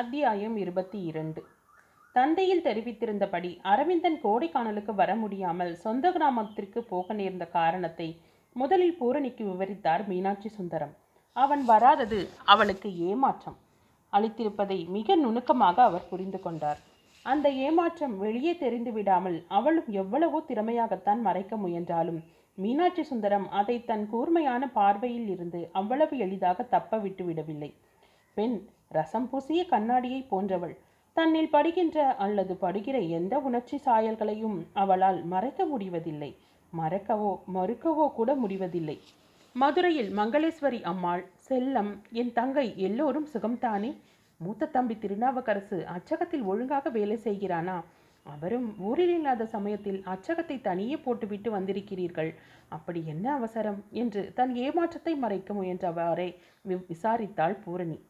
அத்தியாயம் இருபத்தி இரண்டு. தந்தையில் தெரிவித்திருந்தபடி அரவிந்தன் கோடைக்கானலுக்கு வர முடியாமல் சொந்த கிராமத்திற்கு போக நேர்ந்த காரணத்தை முதலில் பூரணிக்கு விவரித்தார் மீனாட்சி சுந்தரம். அவன் வராதது அவளுக்கு ஏமாற்றம். அளித்திருப்பதை மிக நுணுக்கமாக அவர் புரிந்து கொண்டார். அந்த ஏமாற்றம் வெளியே தெரிந்து விடாமல் அவளும் எவ்வளவோ திறமையாகத்தான் மறைக்க முயன்றாலும் மீனாட்சி சுந்தரம் அதை தன் கூர்மையான பார்வையில் இருந்து அவ்வளவு எளிதாக தப்ப விட்டு விடவில்லை. பெண் ரசம் பூசிய கண்ணாடியை போன்றவள். தன்னில் படுகின்ற அல்லது படுகிற எந்த உணர்ச்சி சாயல்களையும் அவளால் மறைக்க முடிவதில்லை. மறக்கவோ மறுக்கவோ கூட முடிவதில்லை. மதுரையில் மங்களேஸ்வரி அம்மாள் செல்லம் என் தங்கை எல்லோரும் சுகம்தானே? மூத்த தம்பி திருநாவுக்கரசு அச்சகத்தில் ஒழுங்காக வேலை செய்கிறானா? அவரும் ஊரில் இல்லாத சமயத்தில் அச்சகத்தை தனியே போட்டுவிட்டு வந்திருக்கிறீர்கள். அப்படி என்ன அவசரம்? என்று தன் ஏமாற்றத்தை மறைக்க முயன்றவாறே வி- விசாரித்தாள் பூரணி.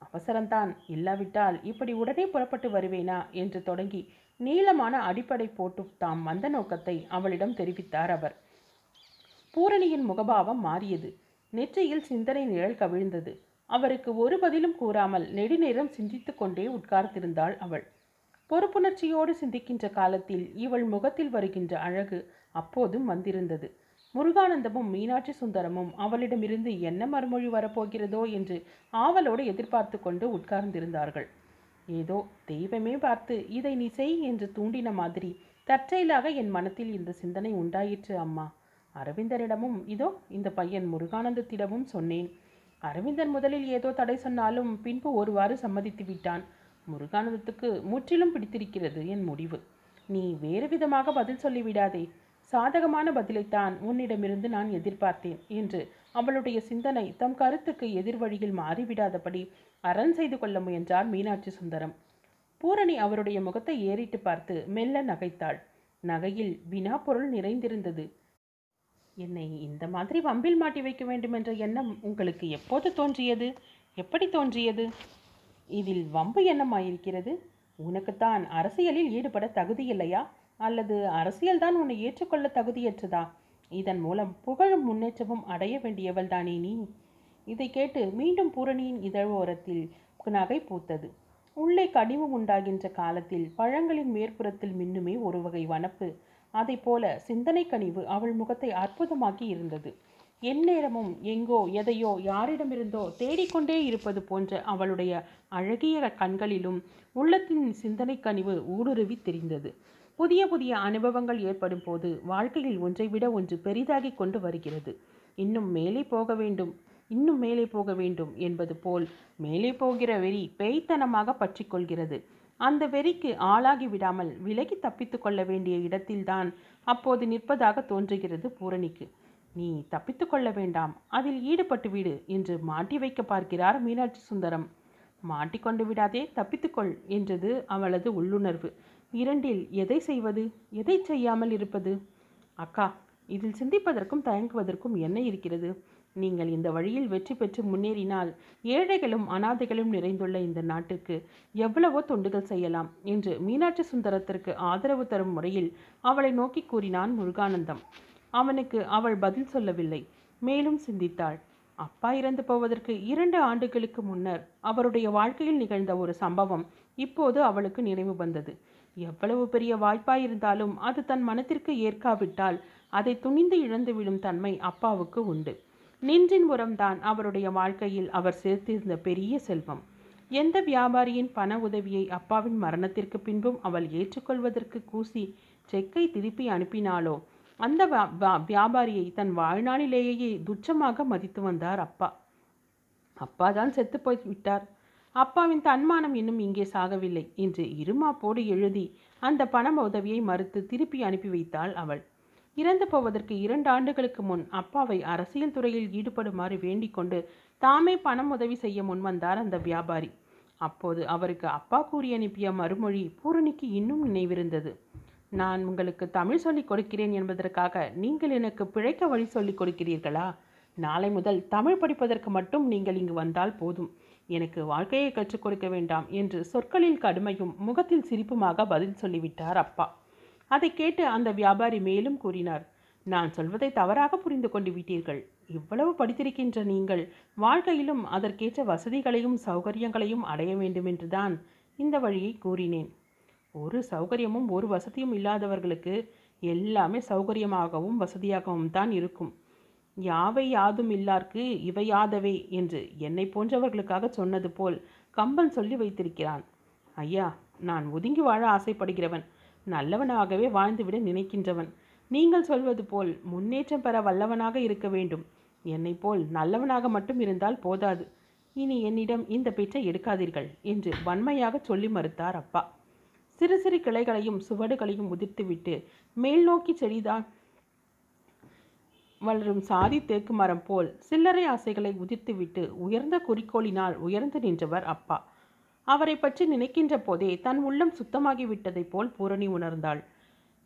அவசரம்தான். இல்லாவிட்டால் இப்படி உடனே புறப்பட்டு வருவேனா? என்று தொடங்கி நீளமான அடிப்படை போட்டு தாம் வந்த நோக்கத்தை அவளிடம் தெரிவித்தார் அவர். பூரணியின் முகபாவம் மாறியது. நெற்றியில் சிந்தனை நிழல் கவிழ்ந்தது. அவருக்கு ஒரு பதிலும் கூறாமல் நெடுநேரம் சிந்தித்து கொண்டே உட்கார்ந்திருந்தாள் அவள். பொறுப்புணர்ச்சியோடு சிந்திக்கின்ற காலத்தில் இவள் முகத்தில் வருகின்ற அழகு அப்போதும் வந்திருந்தது. முருகானந்தமும் மீனாட்சி சுந்தரமும் அவளிடமிருந்து என்ன மறுமொழி வரப்போகிறதோ என்று ஆவலோடு எதிர்பார்த்து கொண்டு உட்கார்ந்திருந்தார்கள். ஏதோ தெய்வமே பார்த்து இதை நீ செய் என்று தூண்டின மாதிரி தற்செயலாக என் மனத்தில் இந்த சிந்தனை உண்டாயிற்று அம்மா. அரவிந்தரிடமும் இதோ இந்த பையன் முருகானந்தத்திடமும் சொன்னேன். அரவிந்தன் முதலில் ஏதோ தடை சொன்னாலும் பின்பு ஒருவாறு சம்மதித்து விட்டான். முருகானந்தத்துக்கு முற்றிலும் பிடித்திருக்கிறது என் முடிவு. நீ வேறு விதமாக பதில் சொல்லிவிடாதே. சாதகமான பதிலைத்தான் உன்னிடமிருந்து நான் எதிர்பார்த்தேன் என்று அவளுடைய சிந்தனை தம் கருத்துக்கு எதிர்வழியில் மாறிவிடாதபடி அரண் செய்து கொள்ள முயன்றார் மீனாட்சி சுந்தரம். பூரணி அவருடைய முகத்தை ஏறிட்டு பார்த்து மெல்ல நகைத்தாள். நகையில் வினா பொருள் நிறைந்திருந்தது. என்னை இந்த மாதிரி வம்பில் மாட்டி வைக்க வேண்டும் என்ற எண்ணம் உங்களுக்கு எப்போது தோன்றியது? எப்படி தோன்றியது? இதில் வம்பு எண்ணமாயிருக்கிறது. உனக்குத்தான் அரசியலில் ஈடுபட தகுதி இல்லையா அல்லது அரசியல்தான் உன்னை ஏற்றுக்கொள்ள தகுதியற்றதா? இதன் மூலம் புகழும் முன்னேற்றமும் அடைய வேண்டியவள் தானே நீ? இதை கேட்டு மீண்டும் பூரணியின் இதழோரத்தில் நகை பூத்தது. உள்ளே கனிவு உண்டாகின்ற காலத்தில் பழங்களின் மேற்புறத்தில் மின்னுமே ஒரு வகை வனப்பு. அதைப் போல சிந்தனை கனிவு அவள் முகத்தை அற்புதமாக்கி இருந்தது. எந்நேரமும் எங்கோ எதையோ யாரிடமிருந்தோ தேடிக்கொண்டே இருப்பது போன்ற அவளுடைய அழகிய கண்களிலும் உள்ளத்தின் சிந்தனை கனிவு ஊடுருவி தெரிந்தது. புதிய புதிய அனுபவங்கள் ஏற்படும் போது வாழ்க்கையில் ஒன்றை விட ஒன்று பெரிதாகி கொண்டு வருகிறது. இன்னும் மேலே போக வேண்டும் இன்னும் மேலே போக வேண்டும் என்பது போல் மேலே போகிற வெறி பேய்த்தனமாக பற்றி கொள்கிறது. அந்த வெறிக்கு ஆளாகி விடாமல் விலகி தப்பித்து கொள்ள வேண்டிய இடத்தில்தான் அப்போது நிற்பதாக தோன்றுகிறது பூரணிக்கு. நீ தப்பித்து கொள்ள வேண்டாம். அதில் ஈடுபட்டு விடு என்று மாட்டி வைக்க பார்க்கிறார் மீனாட்சி சுந்தரம். மாட்டிக்கொண்டு விடாதே தப்பித்துக்கொள் என்றது அவளது உள்ளுணர்வு. இரண்டில் எதை செய்வது? எதை செய்யாமல் இருப்பது? அக்கா இதில் சிந்திப்பதற்கும் தயங்குவதற்கும் என்ன இருக்கிறது? நீங்கள் இந்த வழியில் வெற்றி பெற்று முன்னேறினால் ஏழைகளும் அனாதைகளும் நிறைந்துள்ள இந்த நாட்டிற்கு எவ்வளவோ தொண்டுகள் செய்யலாம் என்று மீனாட்சி சுந்தரத்திற்கு ஆதரவு தரும் முறையில் அவளை நோக்கி கூறினான் முருகானந்தம். அவனுக்கு அவள் பதில் சொல்லவில்லை. மேலும் சிந்தித்தாள். அப்பா இறந்து போவதற்கு இரண்டு ஆண்டுகளுக்கு முன்னர் அவருடைய வாழ்க்கையில் நிகழ்ந்த ஒரு சம்பவம் இப்போது அவளுக்கு நினைவு வந்தது. எவ்வளவு பெரிய வாய்ப்பாயிருந்தாலும் அது தன் மனத்திற்கு ஏற்காவிட்டால் அதை துணிந்து இழந்துவிடும் தன்மை அப்பாவுக்கு உண்டு. நின்றின் உரம்தான் அவருடைய வாழ்க்கையில் அவர் சேர்த்திருந்த பெரிய செல்வம். எந்த வியாபாரியின் பண உதவியை அப்பாவின் மரணத்திற்கு பின்பும் அவள் ஏற்றுக்கொள்வதற்கு கூசி செக்கை திருப்பி அனுப்பினாளோ அந்த வியாபாரியை தன் வாழ்நாளிலேயே துச்சமாக மதித்து வந்தார் அப்பா. அப்பா தான் செத்து போய் விட்டார். அப்பாவின் தன்மானம் இன்னும் இங்கே சாகவில்லை என்று இருமாப்போடு எழுதி அந்த பணம் உதவியை மறுத்து திருப்பி அனுப்பி வைத்தாள் அவள். இறந்து போவதற்கு இரண்டு ஆண்டுகளுக்கு முன் அப்பாவை அரசியல் துறையில் ஈடுபடுமாறு வேண்டிக் கொண்டு தாமே பணம் உதவி செய்ய முன்வந்தார் அந்த வியாபாரி. அப்போது அவருக்கு அப்பா கூறி அனுப்பிய மறுமொழி பூரணிக்கு இன்னும் நினைவிருந்தது. நான் உங்களுக்கு தமிழ் சொல்லிக் கொடுக்கிறேன் என்பதற்காக நீங்கள் எனக்கு பிழைக்க வழி சொல்லிக் கொடுக்கிறீர்களா? நாளை முதல் தமிழ் படிப்பதற்கு மட்டும் நீங்கள் இங்கு வந்தால் போதும். எனக்கு வாழ்க்கையை கற்றுக் கொடுக்க வேண்டாம் என்று சொற்களில் கடுமையும் முகத்தில் சிரிப்புமாக பதில் சொல்லிவிட்டார் அப்பா. அதை கேட்டு அந்த வியாபாரி மேலும் கூறினார் நான் சொல்வதை தவறாக புரிந்து கொண்டு விட்டீர்கள். இவ்வளவு படித்திருக்கின்ற நீங்கள் வாழ்க்கையிலும் அதற்கேற்ற வசதிகளையும் சௌகரியங்களையும் அடைய வேண்டுமென்றுதான் இந்த வழியை கூறினேன். ஒரு சௌகரியமும் ஒரு வசதியும் இல்லாதவர்களுக்கு எல்லாமே சௌகரியமாகவும் வசதியாகவும் தான் இருக்கும். யாவை யாதும் இல்லார்க்கு இவை யாதவை என்று என்னை போன்றவர்களுக்காக சொன்னது போல் கம்பன் சொல்லி வைத்திருக்கிறான். ஐயா நான் ஒதுங்கி வாழ ஆசைப்படுகிறவன் நல்லவனாகவே வாழ்ந்துவிட நினைக்கின்றவன். நீங்கள் சொல்வது போல் முன்னேற்றம் பெற வல்லவனாக இருக்க வேண்டும். என்னை போல் நல்லவனாக மட்டும் இருந்தால் போதாது. இனி என்னிடம் இந்த பேச்சை எடுக்காதீர்கள் என்று வன்மையாக சொல்லி மறுத்தார் அப்பா. சிறு சிறு கிளைகளையும் சுவடுகளையும் உதிர்த்துவிட்டு மேல் நோக்கி செடிதான் வளரும் சாதி தேக்கு மரம் போல் சில்லறை ஆசைகளை உதிர்த்துவிட்டு உயர்ந்த குறிக்கோளினால் உயர்ந்து நின்றவர் அப்பா. அவரை பற்றி நினைக்கின்ற போதே தன் உள்ளம் சுத்தமாகிவிட்டதைப் போல் பூரணி உணர்ந்தாள்.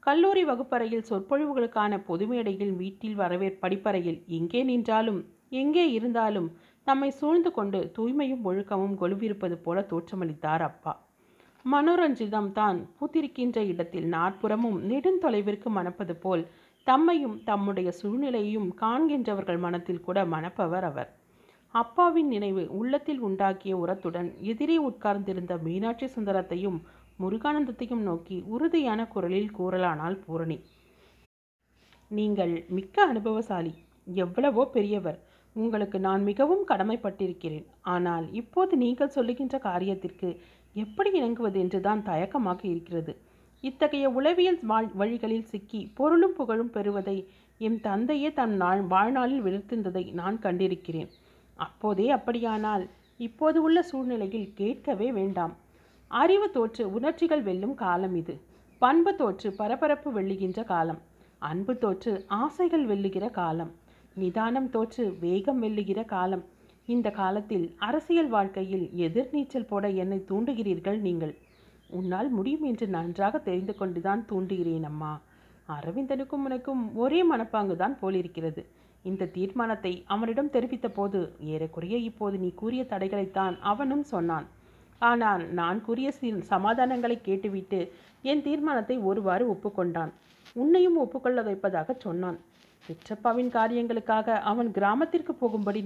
கல்லூரி வகுப்பறையில் சொற்பொழிவுகளுக்கான பொது மேடையில் வீட்டில் வரவே படிப்பறையில் எங்கே நின்றாலும் எங்கே இருந்தாலும் தம்மை சூழ்ந்து கொண்டு தூய்மையும் ஒழுக்கமும் கொலுவிருப்பது போல தோற்றமளித்தார் அப்பா. மனோரஞ்சிதம் தான் பூத்திருக்கின்ற இடத்தில் நாற்புறமும் நெடுந்தொலைவிற்கு மணப்பது போல் தம்மையும் தம்முடைய சூழ்நிலையையும் காண்கின்றவர்கள் மனத்தில் கூட மணப்பவர் அவர். அப்பாவின் நினைவு உள்ளத்தில் உண்டாக்கிய உரத்துடன் எதிரே உட்கார்ந்திருந்த மீனாட்சி சுந்தரத்தையும் முருகானந்தத்தையும் நோக்கி உறுதியான குரலில் கூறலானால் பூரணி நீங்கள் மிக்க அனுபவசாலி எவ்வளவோ பெரியவர். உங்களுக்கு நான் மிகவும் கடமைப்பட்டிருக்கிறேன். ஆனால் இப்போது நீங்கள் சொல்லுகின்ற காரியத்திற்கு எப்படி இணங்குவது என்றுதான் தயக்கமாக இருக்கிறது. இத்தகைய உளவியல் வாழ் வழிகளில் சிக்கி பொருளும் புகழும் பெறுவதை என் தந்தையே தன் நாள் வாழ்நாளில் விழுத்திருந்ததை நான் கண்டிருக்கிறேன். அப்போதே அப்படியானால் இப்போது உள்ள சூழ்நிலையில் கேட்கவே வேண்டாம். அறிவு தோற்று உணர்ச்சிகள் வெல்லும் காலம் இது. பண்பு தோற்று பரபரப்பு வெல்லுகின்ற காலம். அன்பு தோற்று ஆசைகள் வெல்லுகிற காலம். நிதானம் தோற்று வேகம் வெல்லுகிற காலம். இந்த காலத்தில் அரசியல் வாழ்க்கையில் எதிர்நீச்சல் போட என்னை தூண்டுகிறீர்கள் நீங்கள். உன்னால் முடியும் என்று நன்றாக தெரிந்து கொண்டுதான் தூண்டுகிறேன் அம்மா. அரவிந்தனுக்கும் உனக்கும் ஒரே மனப்பாங்கு தான் போலிருக்கிறது. இந்த தீர்மானத்தை அவனிடம் தெரிவித்த போது ஏறக்குறைய இப்போது நீ கூறிய தடைகளைத்தான் அவனும் சொன்னான். ஆனால் நான் கூறிய சமாதானங்களை கேட்டுவிட்டு என் தீர்மானத்தை ஒருவாறு ஒப்புக்கொண்டான். உன்னையும் ஒப்புக்கொள்ள வைப்பதாக சொன்னான். பெற்றப்பாவின் காரியங்களுக்காக அவன் கிராமத்திற்கு போகும்படி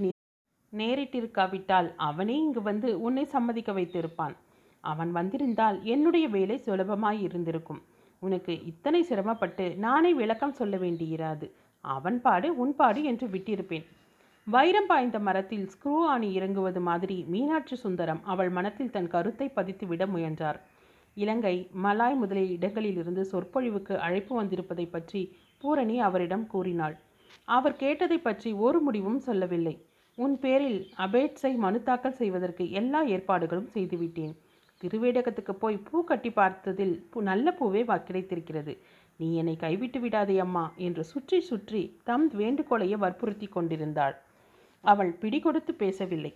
நேரிட்டிருக்காவிட்டால் அவனே இங்கு வந்து உன்னை சம்மதிக்க வைத்திருப்பான். அவன் வந்திருந்தால் என்னுடைய வேலை சுலபமாய் இருந்திருக்கும். உனக்கு இத்தனை சிரமப்பட்டு நானே விளக்கம் சொல்ல வேண்டியிராது. அவன் பாடு உன் பாடு என்று விட்டிருப்பேன். வைரம் பாய்ந்த மரத்தில் ஸ்க்ரூ ஆணி இறங்குவது மாதிரி மீனாட்சி சுந்தரம் அவள் மனத்தில் தன் கருத்தை பதித்து விட முயன்றார். இலங்கை மலாய் முதலிய இடங்களிலிருந்து சொற்பொழிவுக்கு அழைப்பு வந்திருப்பதை பற்றி பூரணி அவரிடம் கூறினாள். அவர் கேட்டதை பற்றி ஒரு முடிவும் சொல்லவில்லை. உன் பேரில் அபேட்ஸை மனு தாக்கல் செய்வதற்கு எல்லா ஏற்பாடுகளும் செய்துவிட்டேன். திருவேடகத்துக்கு போய் பூ கட்டி பார்த்ததில் பூ நல்ல பூவே கிடைத்திருக்கிறது நீ என்னை கைவிட்டு விடாதே அம்மா என்று சுற்றி சுற்றி தம் வேண்டுகோளையே வற்புறுத்தி கொண்டிருந்தாள். அவள் பிடிகொடுத்து பேசவில்லை.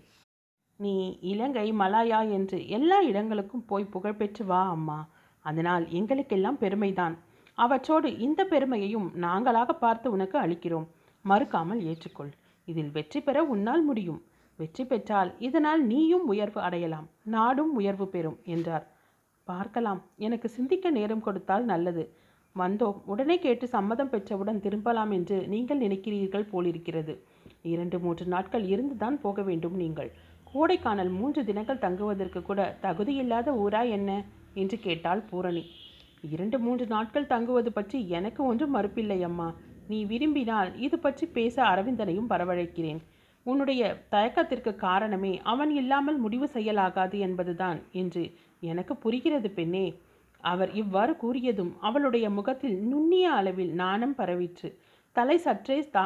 நீ இலங்கை மலாயா என்று எல்லா இடங்களுக்கும் போய் புகழ்பெற்று வா அம்மா. அதனால் எங்களுக்கெல்லாம் பெருமைதான். அவற்றோடு இந்த பெருமையையும் நாங்களாக பார்த்து உனக்கு அளிக்கிறோம். மறுக்காமல் ஏற்றுக்கொள். இதில் வெற்றி பெற உன்னால் முடியும். வெற்றி பெற்றால் இதனால் நீயும் உயர்வு அடையலாம். நாடும் உயர்வு பெறும் என்றார். பார்க்கலாம். எனக்கு சிந்திக்க நேரம் கொடுத்தால் நல்லது. வந்தோம் உடனே கேட்டு சம்மதம் பெற்றவுடன் திரும்பலாம் என்று நீங்கள் நினைக்கிறீர்கள் போலிருக்கிறது. இரண்டு மூன்று நாட்கள் இருந்துதான் போக வேண்டும் நீங்கள். கோடைக்கானல் மூன்று தினங்கள் தங்குவதற்கு கூட தகுதியில்லாத ஊரா என்ன? என்று கேட்டாள் பூரணி. இரண்டு மூன்று நாட்கள் தங்குவது பற்றி எனக்கு ஒன்றும் மறுப்பில்லை அம்மா. நீ விரும்பினால் இது பற்றி பேச அரவிந்தனையும் வரவழைக்கிறேன். உன்னுடைய தயக்கத்திற்கு காரணமே அவன் இல்லாமல் முடிவு செய்யலாகாது என்பதுதான் என்று எனக்கு புரிகிறது பெண்ணே. அவர் இவ்வாறு கூறியதும் அவளுடைய முகத்தில் நுண்ணிய அளவில் நாணம் பரவிற்று. தலை சற்றே தா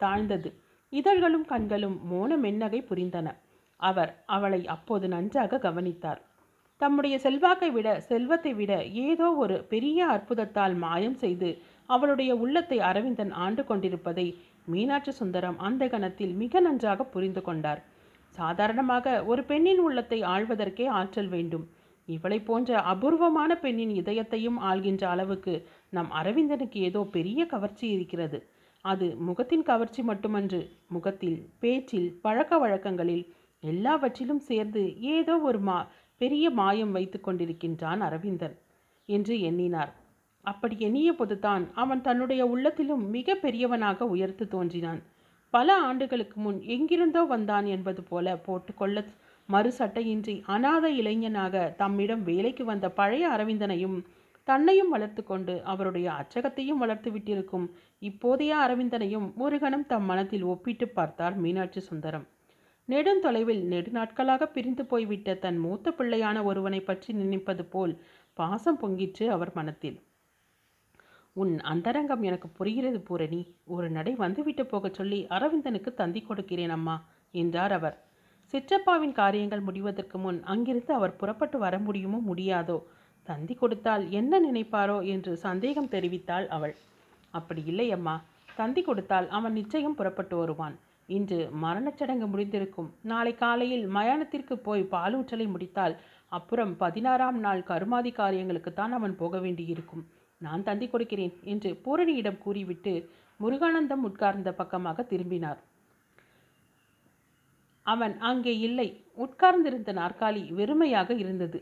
தாழ்ந்தது. இதழ்களும் கண்களும் மோன மென்னகை புரிந்தன. அவர் அவளை அப்போது நன்றாக கவனித்தார். தம்முடைய செல்வாக்கை விட செல்வத்தை விட ஏதோ ஒரு பெரிய அற்புதத்தால் மாயம் செய்து அவளுடைய உள்ளத்தை அரவிந்தன் ஆண்டு கொண்டிருப்பதை மீனாட்சி சுந்தரம் அந்த கணத்தில் மிக நன்றாக புரிந்து கொண்டார். சாதாரணமாக ஒரு பெண்ணின் உள்ளத்தை ஆழ்வதற்கே ஆற்றல் வேண்டும். இவளை போன்ற அபூர்வமான பெண்ணின் இதயத்தையும் ஆள்கின்ற அளவுக்கு நம் அரவிந்தனுக்கு ஏதோ பெரிய கவர்ச்சி இருக்கிறது. அது முகத்தின் கவர்ச்சி மட்டுமன்று முகத்தில் பேச்சில் பழக்க வழக்கங்களில் எல்லாவற்றிலும் சேர்ந்து ஏதோ ஒரு மா பெரிய மாயம் வைத்து கொண்டிருக்கின்றான் அரவிந்தன் என்று எண்ணினார். அப்படி எண்ணிய போதுதான் அவன் தன்னுடைய உள்ளத்திலும் மிக பெரியவனாக உயர்த்து தோன்றினான். பல ஆண்டுகளுக்கு முன் எங்கிருந்தோ வந்தான் என்பது போல போட்டுக்கொள்ள மறு சட்டையின்றி அநாத இளைஞனாக தம்மிடம் வேலைக்கு வந்த பழைய அரவிந்தனையும் தன்னையும் வளர்த்து கொண்டு அவருடைய அச்சகத்தையும் வளர்த்து விட்டிருக்கும் இப்போதைய அரவிந்தனையும் ஒரு கணம் தம் மனத்தில் ஒப்பிட்டு பார்த்தார் மீனாட்சி சுந்தரம். நெடுந்தொலைவில் நெடுநாட்களாக பிரிந்து போய்விட்ட தன் மூத்த பிள்ளையான ஒருவனை பற்றி நினைப்பது போல் பாசம் பொங்கிற்று அவர் மனத்தில். உன் அந்தரங்கம் எனக்கு புரிகிறது பூரணி. ஒரு நடை வந்துவிட்டு போகச் சொல்லி அரவிந்தனுக்கு தந்தி கொடுக்கிறேன் அம்மா என்றார் அவர். சிற்றப்பாவின் காரியங்கள் முடிவதற்கு முன் அங்கிருந்து அவர் புறப்பட்டு வர முடியுமோ முடியாதோ தந்தி கொடுத்தால் என்ன நினைப்பாரோ என்று சந்தேகம் தெரிவித்தாள் அவள். அப்படி இல்லை அம்மா தந்தி கொடுத்தால் அவன் நிச்சயம் புறப்பட்டு வருவான். இன்று மரணச்சடங்கு முடிந்திருக்கும். நாளை காலையில் மயானத்திற்கு போய் பாலூற்றலை முடித்தால் அப்புறம் பதினாறாம் நாள் கருமாதி காரியங்களுக்குத்தான் அவன் போக வேண்டியிருக்கும். நான் தந்தி கொடுக்கிறேன் என்று பூரணியிடம் கூறிவிட்டு முருகானந்தம் உட்கார்ந்த பக்கமாக திரும்பினார். அவன் அங்கே இல்லை. உட்கார்ந்திருந்த நாற்காலி வெறுமையாக இருந்தது.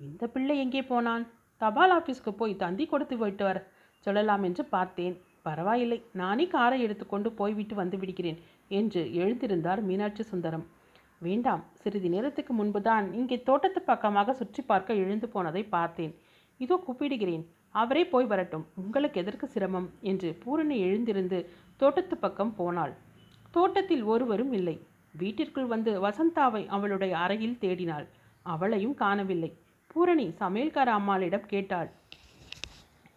இந்த பிள்ளை எங்கே போனான்? தபால் ஆஃபீஸ்க்கு போய் தந்தி கொடுத்து விட்டு வர சொல்லலாம் என்று பார்த்தேன். பரவாயில்லை. நானே காரை எடுத்துக்கொண்டு போய்விட்டு வந்து விடுகிறேன் என்று எழுந்திருந்தார் மீனாட்சி சுந்தரம். வேண்டாம். சிறிது நேரத்துக்கு முன்புதான் இங்கே தோட்டத்து பக்கமாக சுற்றி பார்க்க எழுந்து போனதை பார்த்தேன். இதோ கூப்பிடுகிறேன். அவரே போய் வரட்டும் உங்களுக்கு எதற்கு சிரமம்? என்று பூரணி எழுந்திருந்து தோட்டத்து பக்கம் போனாள். தோட்டத்தில் ஒருவரும் இல்லை. வீட்டிற்குள் வந்து வசந்தாவை அவளுடைய அறையில் தேடினாள். அவளையும் காணவில்லை. பூரணி சமையல்கார அம்மாளிடம் கேட்டாள்.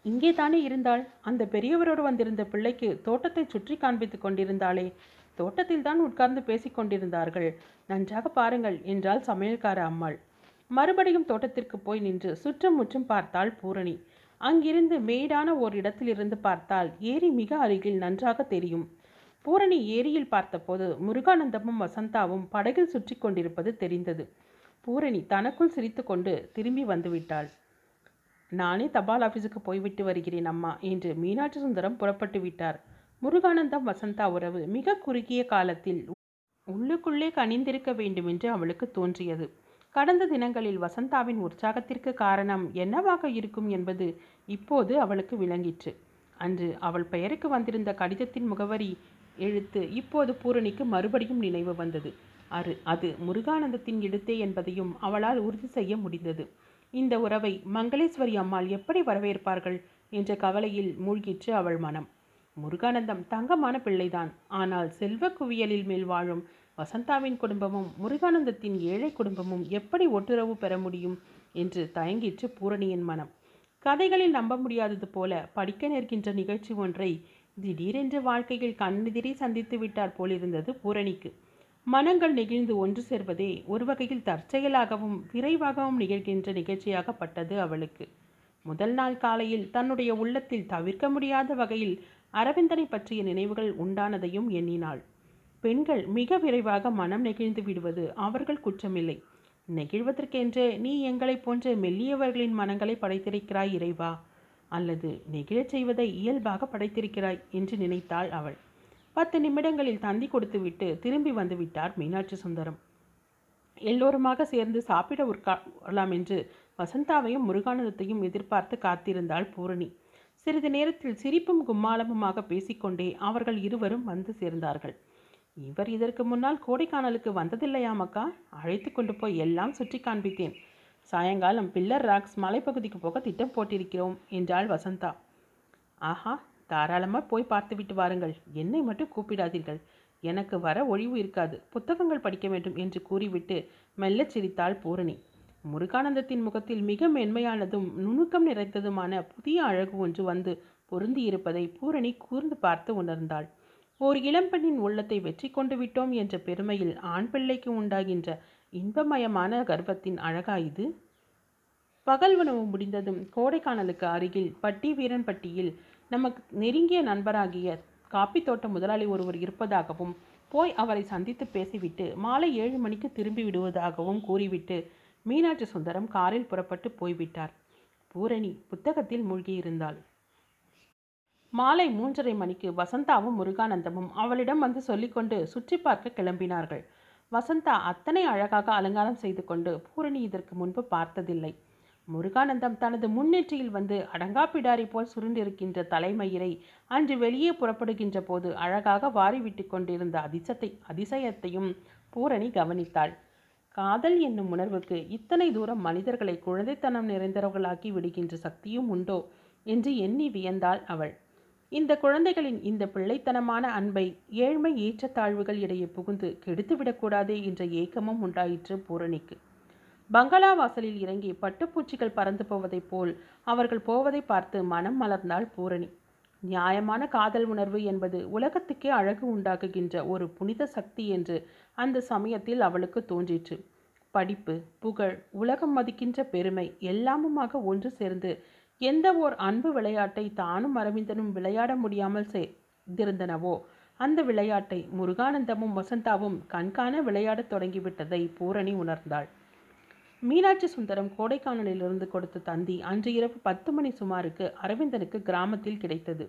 இங்கே தானே இருந்தாள்? அந்த பெரியவரோடு வந்திருந்த பிள்ளைக்கு தோட்டத்தை சுற்றி காண்பித்துக் கொண்டிருந்தாளே. தோட்டத்தில் தான் உட்கார்ந்து பேசிக் கொண்டிருந்தார்கள். நன்றாக பாருங்கள் என்றாள் சமையல்கார அம்மாள். மறுபடியும் தோட்டத்திற்கு போய் நின்று சுற்றும் முற்றும் பார்த்தாள் பூரணி. அங்கிருந்து மேடான ஓர் இடத்திலிருந்து பார்த்தால் ஏரி மிக அருகில் நன்றாக தெரியும். பூரணி ஏரியில் பார்த்தபோது முருகானந்தமும் வசந்தாவும் படகில் சுற்றி கொண்டிருப்பது தெரிந்தது. பூரணி தனக்குள் சிரித்துக்கொண்டு திரும்பி வந்துவிட்டாள். நானே தபால் ஆஃபீஸுக்கு போய்விட்டு வருகிறேன் அம்மா என்று மீனாட்சி சுந்தரம் புறப்பட்டு விட்டார். முருகானந்தம் வசந்தா உறவு மிக குறுகிய காலத்தில் உள்ளுக்குள்ளே கனிந்திருக்க வேண்டுமென்று அவளுக்கு தோன்றியது. கடந்த தினங்களில் வசந்தாவின் உற்சாகத்திற்கு காரணம் என்னவாக இருக்கும் என்பது இப்போது அவளுக்கு விளங்கிற்று. அன்று அவள் பெயருக்கு வந்திருந்த கடிதத்தின் முகவரி எழுத்து இப்போது பூரணிக்கு மறுபடியும் நினைவு வந்தது. அரு அது முருகானந்தத்தின் எழுத்தே என்பதையும் அவளால் உறுதி செய்ய முடிந்தது. இந்த உறவை மங்களேஸ்வரி அம்மாள் எப்படி வரவேற்பார்கள் என்ற கவலையில் மூழ்கிற்று அவள் மனம். முருகானந்தம் தங்கமான பிள்ளைதான். ஆனால் செல்வ குவியலில் மேல் வாழும் வசந்தாவின் குடும்பமும் முருகானந்தத்தின் ஏழை குடும்பமும் எப்படி ஒட்டுறவு பெற முடியும் என்று தயங்கிற்று பூரணியின் மனம். கதைகளில் நம்ப முடியாதது போல படிக்க நேர்கின்ற நிகழ்ச்சி ஒன்றை திடீரென்று வாழ்க்கையில் கண்ணெதிரே சந்தித்து விட்டார் போலிருந்தது பூரணிக்கு. மனங்கள் நெகிழ்ந்து ஒன்று சேர்வதே ஒரு வகையில் தற்செயலாகவும் விரைவாகவும் நிகழ்கின்ற நிகழ்ச்சியாகப்பட்டது அவளுக்கு. முதல் நாள் காலையில் தன்னுடைய உள்ளத்தில் தவிர்க்க முடியாத வகையில் அரவிந்தனை பற்றிய நினைவுகள் உண்டானதையும் எண்ணினாள். பெண்கள் மிக விரைவாக மனம் நெகிழ்ந்து விடுவது அவர்கள் குற்றமில்லை. நெகிழ்வதற்கென்றே நீ எங்களைப் போன்ற மெல்லியவர்களின் மனங்களை படைத்திருக்கிறாய் இறைவா. அல்லது நெகிழச் செய்வதை இயல்பாக படைத்திருக்கிறாய் என்று நினைத்தாள் அவள். பத்து நிமிடங்களில் தந்தி கொடுத்துவிட்டு திரும்பி வந்துவிட்டார் மீனாட்சி சுந்தரம். எல்லோருமாக சேர்ந்து சாப்பிட உட்காரலாம் என்று வசந்தாவையும் முருகானந்தத்தையும் எதிர்பார்த்து காத்திருந்தாள் பூரணி. சிறிது நேரத்தில் சிரிப்பும் கும்மாளமுமாக பேசிக்கொண்டே அவர்கள் இருவரும் வந்து சேர்ந்தார்கள். இவர் இதற்கு முன்னால் கோடைக்கானலுக்கு வந்ததில்லையாமக்கா? அழைத்து கொண்டு போய் எல்லாம் சுற்றி காண்பித்தேன். சாயங்காலம் பில்லர் ராக்ஸ் மலைப்பகுதிக்கு போக திட்டம் போட்டிருக்கிறோம் என்றாள் வசந்தா. ஆஹா தாராளமாக போய் பார்த்துவிட்டு வாருங்கள். என்னை மட்டும் கூப்பிடாதீர்கள். எனக்கு வர ஒழிவு இருக்காது. புத்தகங்கள் படிக்க வேண்டும் என்று கூறிவிட்டு மெல்லச் சிரித்தாள் பூரணி. முருகானந்தத்தின் முகத்தில் மிக மென்மையானதும் நுணுக்கம் நிறைந்ததுமான புதிய அழகு ஒன்று வந்து பொருந்தியிருப்பதை பூரணி கூர்ந்து பார்த்து உணர்ந்தாள். ஓர் இளம்பெண்ணின் உள்ளத்தை வெற்றி கொண்டு விட்டோம் என்ற பெருமையில் ஆண் பிள்ளைக்கு உண்டாகின்ற இன்பமயமான கர்ப்பத்தின் அழகா இது. பகல் உணவு முடிந்ததும் கோடைக்கானலுக்கு அருகில் பட்டி வீரன்பட்டியில் நமக்கு நெருங்கிய நண்பராகிய காப்பி தோட்ட முதலாளி ஒருவர் இருப்பதாகவும் போய் அவரை சந்தித்து பேசிவிட்டு மாலை ஏழு மணிக்கு திரும்பி விடுவதாகவும் கூறிவிட்டு மீனாட்சி சுந்தரம் காரில் புறப்பட்டு போய்விட்டார். பூரணி புத்தகத்தில் மூழ்கியிருந்தாள். மாலை மூன்றரை மணிக்கு வசந்தாவும் முருகானந்தமும் அவளிடம் வந்து சொல்லிக்கொண்டு சுற்றி பார்க்க கிளம்பினார்கள். வசந்தா அத்தனை அழகாக அலங்காரம் செய்து கொண்டு பூரணி இதற்கு முன்பு பார்த்ததில்லை. முருகானந்தம் தனது முன்னேற்றியில் வந்து அடங்கா பிடாரி போல் சுருண்டிருக்கின்ற தலைமயிரை அன்று வெளியே புறப்படுகின்ற போது அழகாக வாரிவிட்டு கொண்டிருந்த அதிசத்தை அதிசயத்தையும் பூரணி கவனித்தாள். காதல் என்னும் உணர்வுக்கு இத்தனை தூரம் மனிதர்களை குழந்தைத்தனம் நிறைந்தவர்களாக்கி விடுகின்ற சக்தியும் உண்டோ என்று எண்ணி வியந்தாள் அவள். இந்த குழந்தைகளின் இந்த பிள்ளைத்தனமான அன்பை ஏழ்மை ஏற்றத்தாழ்வுகள் இடையே புகுந்து கெடுத்துவிடக்கூடாதே என்ற ஏக்கமும் உண்டாயிற்று பூரணிக்கு. பங்களா வாசலில் இறங்கி பட்டுப்பூச்சிகள் பறந்து போவதைப் போல் அவர்கள் போவதை பார்த்து மனம் மலர்ந்தாள் பூரணி. நியாயமான காதல் உணர்வு என்பது உலகத்துக்கே அழகு உண்டாக்குகின்ற ஒரு புனித சக்தி என்று அந்த சமயத்தில் அவளுக்கு தோன்றிற்று. படிப்பு புகழ் உலகம் மதிக்கின்ற பெருமை எல்லாமுமாக ஒன்று சேர்ந்து எந்த ஓர் அன்பு விளையாட்டை தானும் அரவிந்தனும் விளையாட முடியாமல் செய்திருந்தனவோ அந்த விளையாட்டை முருகானந்தமும் வசந்தாவும் கண்காண விளையாடத் தொடங்கிவிட்டதை பூரணி உணர்ந்தாள். மீனாட்சி சுந்தரம் கோடைக்கானலிலிருந்து கொடுத்த தந்தி அன்று இரவு பத்து மணி சுமாருக்கு அரவிந்தனுக்கு கிராமத்தில் கிடைத்தது.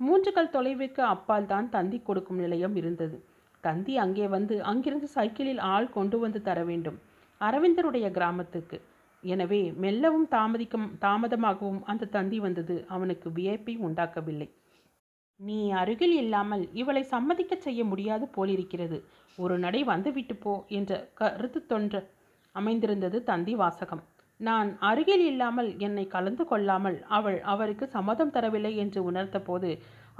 மூன்று கல் தொலைவுக்கு அப்பால் தான் தந்தி கொடுக்கும் நிலையம் இருந்தது. தந்தி அங்கே வந்து அங்கிருந்து சைக்கிளில் ஆள் கொண்டு வந்து தர வேண்டும். அரவிந்தனுடைய கிராமத்துக்கு எனவே மெல்லவும் தாமதிக்கும் தாமதமாகவும் அந்த தந்தி வந்தது. அவனுக்கு வியப்பை உண்டாக்கவில்லை. நீ அருகில் இல்லாமல் இவளை சம்மதிக்க செய்ய முடியாது போலிருக்கிறது. ஒரு நடை வந்துவிட்டு போ என்ற கருத்து தொன்ற அமைந்திருந்தது தந்தி வாசகம். நான் அருகில் இல்லாமல் என்னை கலந்து கொள்ளாமல் அவள் அவருக்கு சம்மதம் தரவில்லை என்று உணர்த்த போது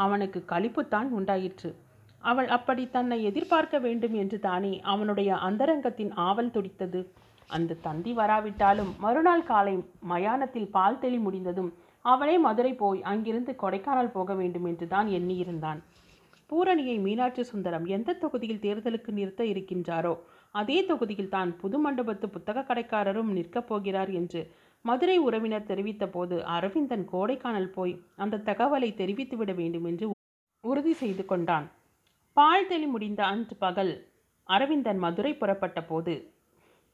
அவனுக்கு களிப்புத்தான் உண்டாயிற்று. அவள் அப்படி தன்னை எதிர்பார்க்க வேண்டும் என்று தானே அவனுடைய அந்தரங்கத்தின் ஆவல் துடித்தது. அந்த தந்தி வராவிட்டாலும் மறுநாள் காலை மயானத்தில் பால் தெளி முடிந்ததும் அவனே மதுரை போய் அங்கிருந்து கொடைக்கானல் போக வேண்டும் என்று தான் எண்ணியிருந்தான். பூரணியை மீனாட்சி சுந்தரம் எந்த தொகுதியில் தேர்தலுக்கு நிறுத்த இருக்கின்றாரோ அதே தொகுதியில் தான் புது மண்டபத்து புத்தக கடைக்காரரும் நிற்கப் போகிறார் என்று மதுரை உறவினர் தெரிவித்த போது அரவிந்தன் கோடைக்கானல் போய் அந்த தகவலை தெரிவித்துவிட வேண்டும் என்று உறுதி செய்து கொண்டான். பால் தெளி முடிந்த அன்று பகல் அரவிந்தன் மதுரை புறப்பட்ட போது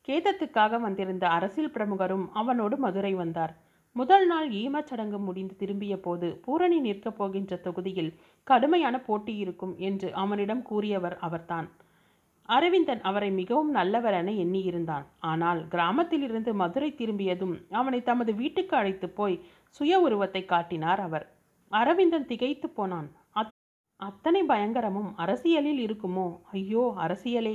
கேதத்துக்காக வந்திருந்த அரசியல் பிரமுகரும் அவனோடு மதுரை வந்தார். முதல் நாள் ஈமச்சடங்கு முடிந்து திரும்பிய போது பூரணி நிற்கப் போகின்ற தொகுதியில் கடுமையான போட்டி இருக்கும் என்று அவனிடம் கூறியவர் அவர்தான். அரவிந்தன் அவரை மிகவும் நல்லவர் என எண்ணியிருந்தான். ஆனால் கிராமத்திலிருந்து மதுரை திரும்பியதும் அவனை தமது வீட்டுக்கு அழைத்து போய் சுய உருவத்தை காட்டினார் அவர். அரவிந்தன் திகைத்து போனான். அத்தனை பயங்கரமும் அரசியலில் இருக்குமோ? ஐயோ அரசியலே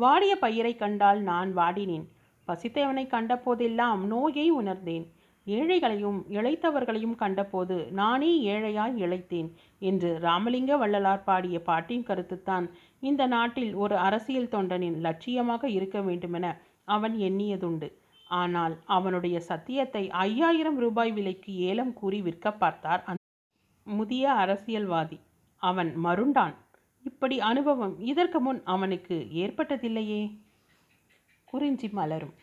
வாடிய பயிரை கண்டால் நான் வாடினேன். பசித்தவனை கண்ட போதெல்லாம் நோயை உணர்ந்தேன். ஏழைகளையும் இழைத்தவர்களையும் கண்டபோது நானே ஏழையாய் இழைத்தேன் என்று ராமலிங்க வள்ளலார் பாடிய பாட்டின் கருத்துத்தான். இந்த நாட்டில் ஒரு அரசியல் தொண்டனின் லட்சியமாக இருக்க வேண்டுமென அவன் எண்ணியதுண்டு. ஆனால் அவனுடைய சத்தியத்தை ஐயாயிரம் ரூபாய் விலைக்கு ஏலம் கூறி விற்க பார்த்தார் முதிய அரசியல்வாதி. அவன் மருண்டான். இப்படி அனுபவம் இதற்கு முன் அவனுக்கு ஏற்பட்டதில்லையே. குறிஞ்சி மலரும்.